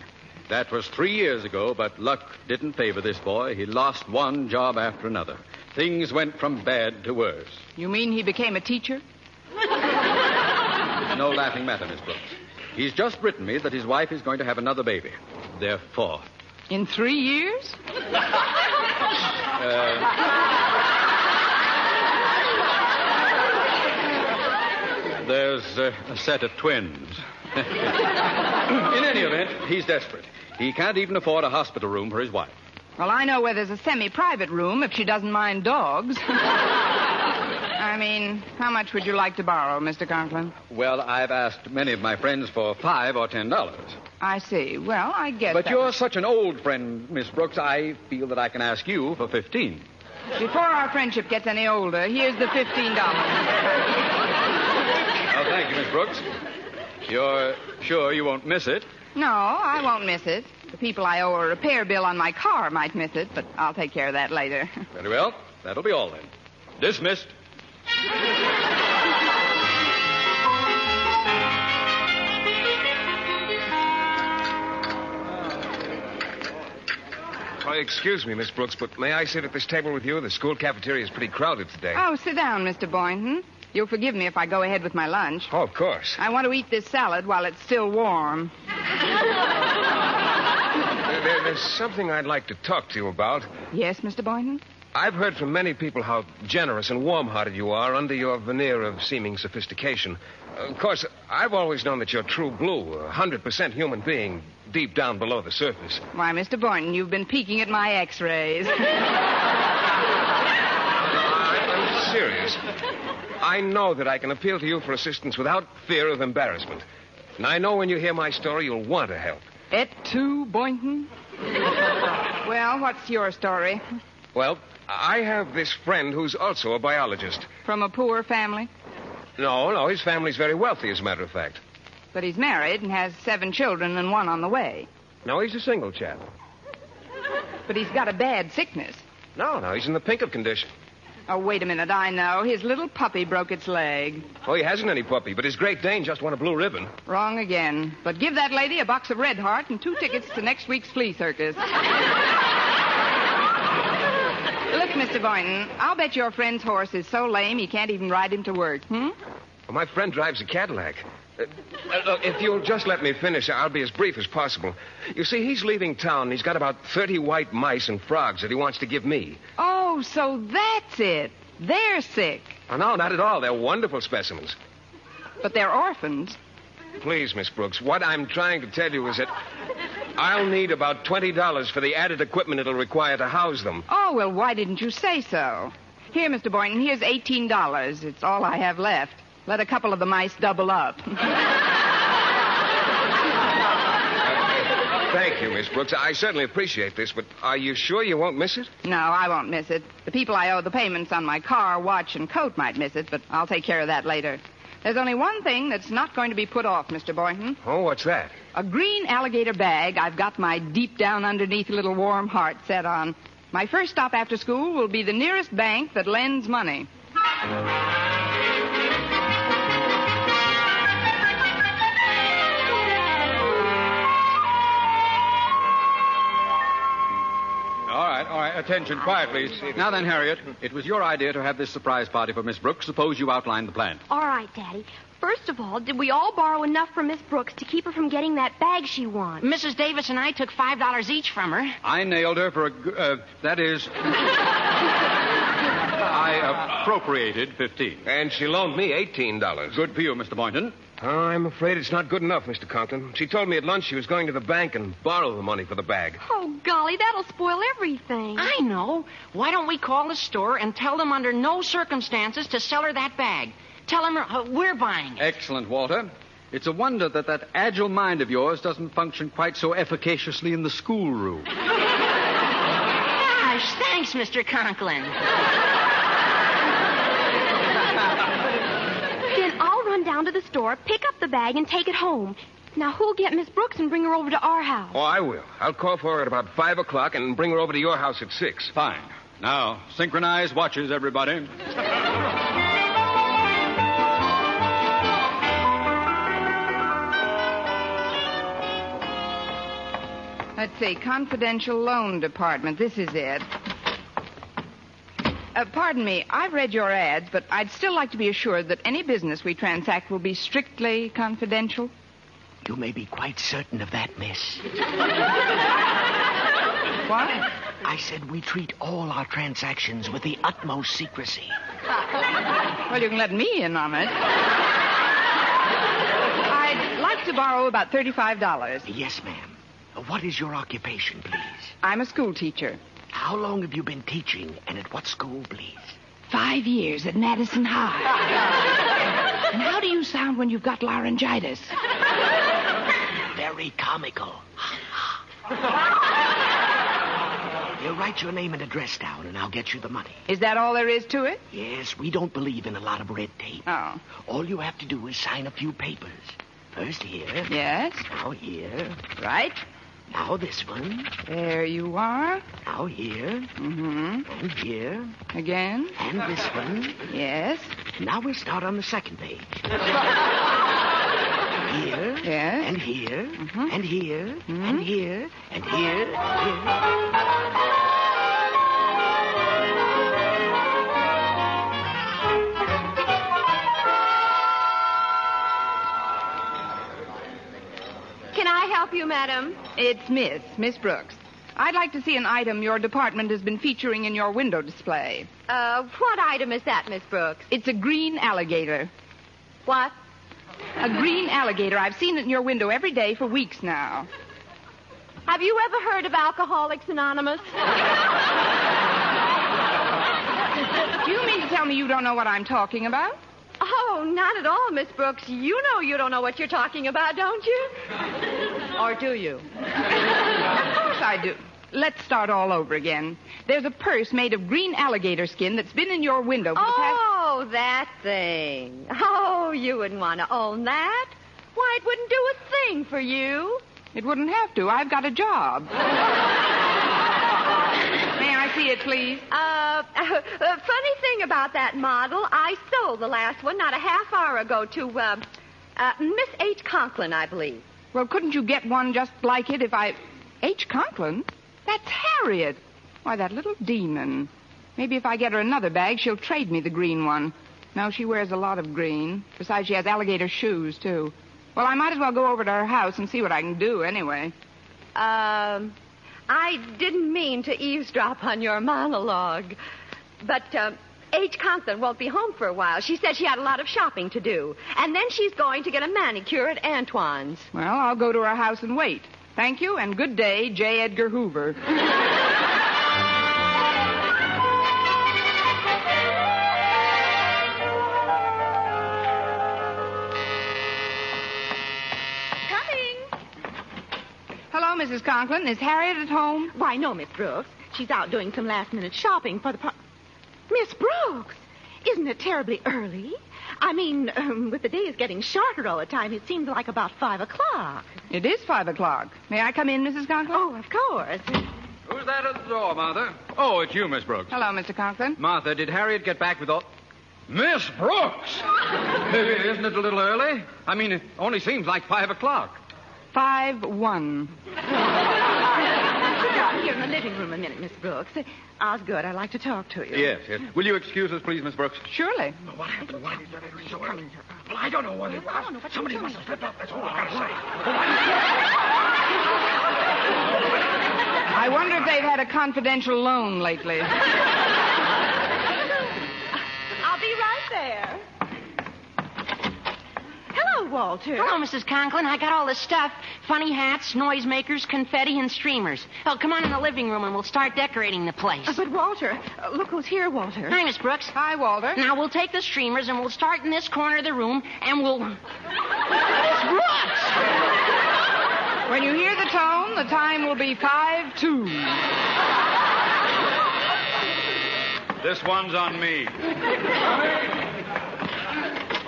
That was three years ago, but luck didn't favor this boy. He lost one job after another. Things went from bad to worse. You mean he became a teacher? No laughing matter, Miss Brooks. He's just written me that his wife is going to have another baby. Their fourth. In three years? Uh, there's uh, a set of twins. In any event, he's desperate. He can't even afford a hospital room for his wife. Well, I know where there's a semi private room if she doesn't mind dogs. I mean, how much would you like to borrow, Mr. Conklin? Well, I've asked many of my friends for five or ten dollars. I see. Well, I guess. But that you're such an old friend, Miss Brooks, I feel that I can ask you for fifteen. Before our friendship gets any older, here's the $15. Oh, thank you, Miss Brooks. You're sure you won't miss it? No, I won't miss it. The people I owe a repair bill on my car might miss it, but I'll take care of that later. Very well. That'll be all then. Dismissed. Oh, excuse me, Miss Brooks, but may I sit at this table with you? The school cafeteria is pretty crowded today. Oh, sit down, Mr. Boynton. You'll forgive me if I go ahead with my lunch. Oh, of course. I want to eat this salad while it's still warm. There- there's something I'd like to talk to you about. Yes, Mr. Boynton? I've heard from many people how generous and warm hearted you are under your veneer of seeming sophistication. Of course, I've always known that you're true blue, a 100% human being, deep down below the surface. Why, Mr. Boynton, you've been peeking at my x rays. I'm serious. I know that I can appeal to you for assistance without fear of embarrassment. And I know when you hear my story, you'll want to help. Et tu, Boynton? well, what's your story? Well, I have this friend who's also a biologist. From a poor family? No, no, his family's very wealthy, as a matter of fact. But he's married and has seven children and one on the way. No, he's a single chap. But he's got a bad sickness. No, no, he's in the pink of condition. Oh, wait a minute. I know. His little puppy broke its leg. Oh, he hasn't any puppy, but his Great Dane just won a blue ribbon. Wrong again. But give that lady a box of Red Heart and two tickets to next week's flea circus. Look, Mr. Boynton, I'll bet your friend's horse is so lame he can't even ride him to work. Hmm? Well, my friend drives a Cadillac. Uh, uh, look, if you'll just let me finish, I'll be as brief as possible. You see, he's leaving town. and He's got about 30 white mice and frogs that he wants to give me. Oh, so that's it. They're sick. Oh, no, not at all. They're wonderful specimens. But they're orphans. Please, Miss Brooks, what I'm trying to tell you is that I'll need about $20 for the added equipment it'll require to house them. Oh, well, why didn't you say so? Here, Mr. Boynton, here's $18. It's all I have left. Let a couple of the mice double up. Thank you, Miss Brooks. I certainly appreciate this, but are you sure you won't miss it? No, I won't miss it. The people I owe the payments on my car, watch, and coat might miss it, but I'll take care of that later. There's only one thing that's not going to be put off, Mr. Boynton. Oh, what's that? A green alligator bag I've got my deep down underneath little warm heart set on. My first stop after school will be the nearest bank that lends money. Attention, quiet, please. Now then, Harriet, it was your idea to have this surprise party for Miss Brooks. Suppose you outline the plan. All right, Daddy. First of all, did we all borrow enough from Miss Brooks to keep her from getting that bag she wants? Mrs. Davis and I took $5 each from her. I nailed her for a. g- Uh, that is. I I appropriated 15. And she loaned me $18. Good for you, Mr. Boynton. Oh, I'm afraid it's not good enough, Mr. Conklin. She told me at lunch she was going to the bank and borrow the money for the bag. Oh, golly, that'll spoil everything. I know. Why don't we call the store and tell them under no circumstances to sell her that bag? Tell them uh, we're buying it. Excellent, Walter. It's a wonder that that agile mind of yours doesn't function quite so efficaciously in the schoolroom. Gosh, thanks, Mr. Conklin. Then I'll run down to the store, pick up the bag, and take it home. Now, who'll get Miss Brooks and bring her over to our house? Oh, I will. I'll call for her at about 5 o'clock and bring her over to your house at 6. Fine. Now, synchronize watches, everybody. Let's see, confidential loan department. This is it. Uh, pardon me, I've read your ads, but I'd still like to be assured that any business we transact will be strictly confidential. You may be quite certain of that, miss. What? I said we treat all our transactions with the utmost secrecy. Well, you can let me in on it. I'd like to borrow about $35. Yes, ma'am. What is your occupation, please? I'm a school teacher. How long have you been teaching, and at what school, please? Five years at Madison High. and how do you sound when you've got laryngitis? Very comical. you write your name and address down, and I'll get you the money. Is that all there is to it? Yes, we don't believe in a lot of red tape. Oh. All you have to do is sign a few papers. First here. Yes. Now here. Right. Now this one. There you are. Now here. Mm-hmm. And here. Again. And this one. Yes. Now we'll start on the second page. Here. Yes. And here. Mm-hmm. And here. Mm-hmm. And here. And here. And here. Can I help you, madam? It's Miss, Miss Brooks. I'd like to see an item your department has been featuring in your window display. Uh, what item is that, Miss Brooks? It's a green alligator. What? A green alligator. I've seen it in your window every day for weeks now. Have you ever heard of Alcoholics Anonymous? Do you mean to tell me you don't know what I'm talking about? Oh, not at all, Miss Brooks. You know you don't know what you're talking about, don't you? Or do you? Of course I do. Let's start all over again. There's a purse made of green alligator skin that's been in your window for the past. Oh, that thing. Oh, you wouldn't want to own that. Why, it wouldn't do a thing for you. It wouldn't have to. I've got a job. May I see it, please? Uh, uh, funny thing about that model, I sold the last one not a half hour ago to, uh, uh, Miss H. Conklin, I believe. Well, couldn't you get one just like it if I. H. Conklin? That's Harriet. Why, that little demon. Maybe if I get her another bag, she'll trade me the green one. No, she wears a lot of green. Besides, she has alligator shoes, too. Well, I might as well go over to her house and see what I can do anyway. Um, I didn't mean to eavesdrop on your monologue. But, uh, H. Conklin won't be home for a while. She said she had a lot of shopping to do. And then she's going to get a manicure at Antoine's. Well, I'll go to her house and wait. Thank you, and good day, J. Edgar Hoover. Coming. Hello, Mrs. Conklin. Is Harriet at home? Why, no, Miss Brooks. She's out doing some last-minute shopping for the... Par- Miss Brooks, isn't it terribly early? I mean, um, with the days getting shorter all the time, it seems like about five o'clock. It is five o'clock. May I come in, Mrs. Conklin? Oh, of course. Who's that at the door, Martha? Oh, it's you, Miss Brooks. Hello, Mr. Conklin. Martha, did Harriet get back with all. Miss Brooks! Isn't it a little early? I mean, it only seems like five o'clock. Five one. Sit down here in the living room a minute, Miss Brooks. Osgood, I'd like to talk to you. Yes, yes. Will you excuse us, please, Miss Brooks? Surely. What happened? Why did that so early? Well, I don't know what it was. Somebody must have slipped up. That's all I've got to say. I wonder if they've had a confidential loan lately. I'll be right there. Hello, Walter. Hello, Mrs. Conklin. I got all the stuff funny hats, noisemakers, confetti, and streamers. Oh, come on in the living room and we'll start decorating the place. Uh, but, Walter, uh, look who's here, Walter. Hi, Miss Brooks. Hi, Walter. Now, we'll take the streamers and we'll start in this corner of the room and we'll. Miss Brooks! When you hear the tone, the time will be 5 2. This one's on me.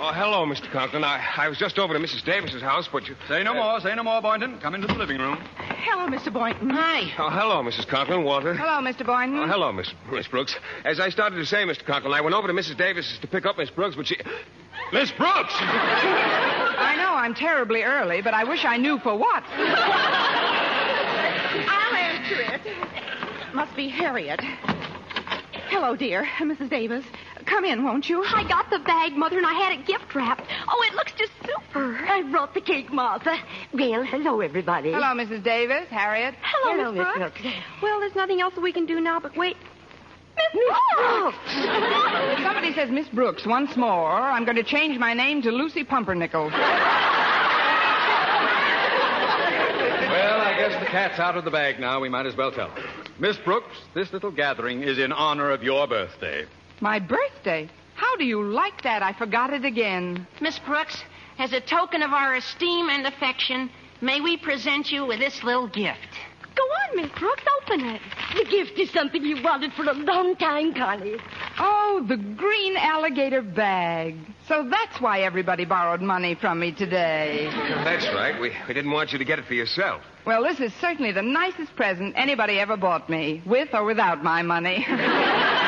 Oh, hello, Mr. Conklin. I, I was just over to Mrs. Davis's house, but you. Say no uh, more, say no more, Boynton. Come into the living room. Hello, Mr. Boynton. Hi. Oh, hello, Mrs. Conklin. Walter. Hello, Mr. Boynton. Oh, hello, Miss, Miss Brooks. As I started to say, Mr. Conklin, I went over to Mrs. Davis's to pick up Miss Brooks, but she. Miss Brooks! I know I'm terribly early, but I wish I knew for what. I'll answer it. Must be Harriet. Hello, dear. Mrs. Davis. Come in, won't you? I got the bag, Mother, and I had it gift wrapped. Oh, it looks just super. I brought the cake, Martha. Well, hello, everybody. Hello, Mrs. Davis. Harriet. Hello, Hello, Miss Miss Brooks. Brooks. Well, there's nothing else that we can do now but wait. Miss Brooks! If somebody says Miss Brooks once more, I'm going to change my name to Lucy Pumpernickel. Well, I guess the cat's out of the bag now. We might as well tell her. Miss Brooks, this little gathering is in honor of your birthday. My birthday? How do you like that? I forgot it again. Miss Brooks, as a token of our esteem and affection, may we present you with this little gift. Go on, Miss Brooks. Open it. The gift is something you wanted for a long time, Connie. Oh, the green alligator bag. So that's why everybody borrowed money from me today. That's right. We, we didn't want you to get it for yourself. Well, this is certainly the nicest present anybody ever bought me, with or without my money.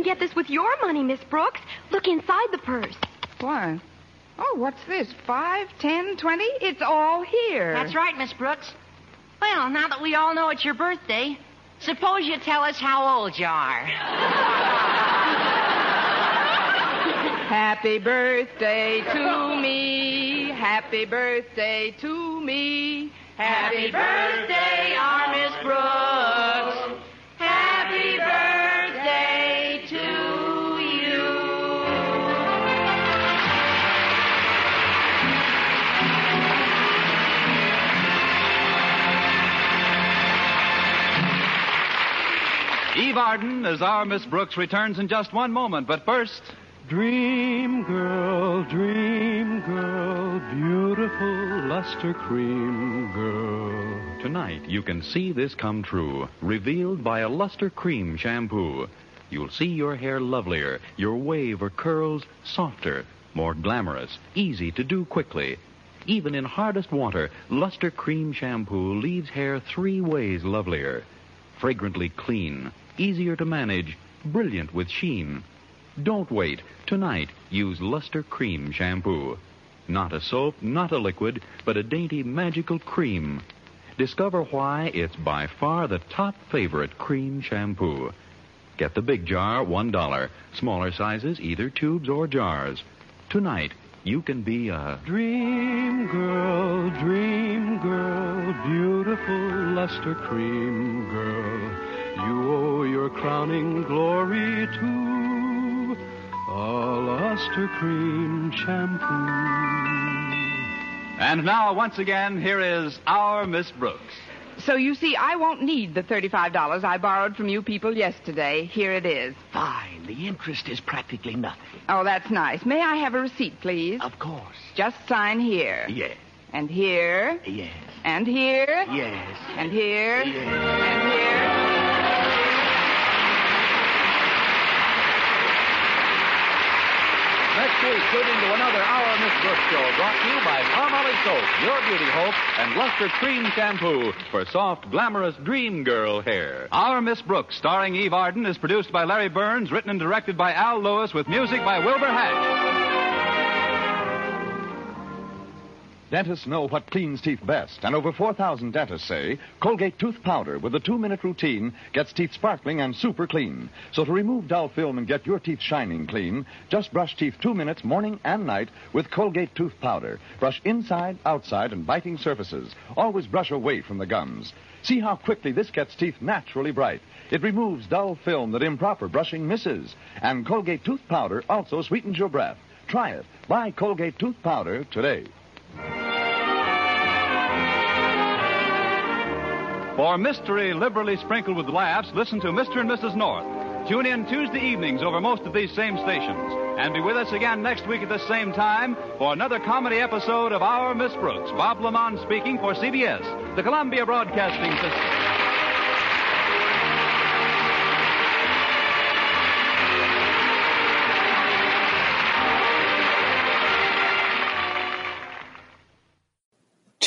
We didn't get this with your money, Miss Brooks. Look inside the purse. Why? Oh, what's this? Five, ten, twenty? It's all here. That's right, Miss Brooks. Well, now that we all know it's your birthday, suppose you tell us how old you are. Happy birthday to me. Happy birthday to me. Happy birthday, our Miss Brooks. Eve Arden as our Miss Brooks returns in just one moment, but first. Dream girl, dream girl, beautiful Lustre-Creme girl. Tonight, you can see this come true, revealed by a Lustre-Creme shampoo. You'll see your hair lovelier, your wave or curls softer, more glamorous, easy to do quickly. Even in hardest water, Lustre-Creme shampoo leaves hair three ways lovelier. Fragrantly clean, easier to manage, brilliant with sheen. Don't wait. Tonight, use Lustre-Creme Shampoo. Not a soap, not a liquid, but a dainty magical cream. Discover why it's by far the top favorite cream shampoo. Get the big jar, one dollar. Smaller sizes, either tubes or jars. Tonight, you can be a Dream girl, dream girl, beautiful Lustre-Creme girl. You owe your crowning glory to a luster cream shampoo. And now, once again, here is our Miss Brooks. So you see, I won't need the $35 I borrowed from you people yesterday. Here it is. Fine. The interest is practically nothing. Oh, that's nice. May I have a receipt, please? Of course. Just sign here. Yes. And here. Yes. And here. Yes. And here. Yes. And here. Next week, tune into another Our Miss Brooks show brought to you by Palmolive Soap, Your Beauty Hope, and Luster Cream Shampoo for soft, glamorous dream girl hair. Our Miss Brooks, starring Eve Arden, is produced by Larry Berns, written and directed by Al Lewis, with music by Wilbur Hatch. Dentists know what cleans teeth best, and over 4,000 dentists say Colgate tooth powder with a two minute routine gets teeth sparkling and super clean. So to remove dull film and get your teeth shining clean, just brush teeth two minutes morning and night with Colgate tooth powder. Brush inside, outside, and biting surfaces. Always brush away from the gums. See how quickly this gets teeth naturally bright. It removes dull film that improper brushing misses. And Colgate tooth powder also sweetens your breath. Try it. Buy Colgate tooth powder today. For mystery liberally sprinkled with laughs, listen to Mr. and Mrs. North. Tune in Tuesday evenings over most of these same stations. And be with us again next week at the same time for another comedy episode of Our Miss Brooks. Bob LeMond speaking for CBS, the Columbia Broadcasting System.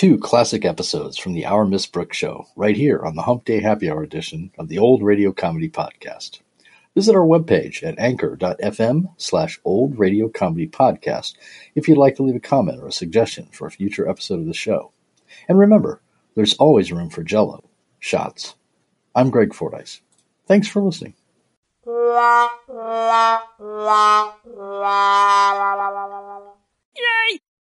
Two classic episodes from the Our Miss Brooks show right here on the Hump Day Happy Hour edition of the Old Radio Comedy Podcast. Visit our webpage at anchor.fm slash old radio comedy podcast if you'd like to leave a comment or a suggestion for a future episode of the show. And remember, there's always room for jello, shots. I'm Greg Fordyce. Thanks for listening. Yay!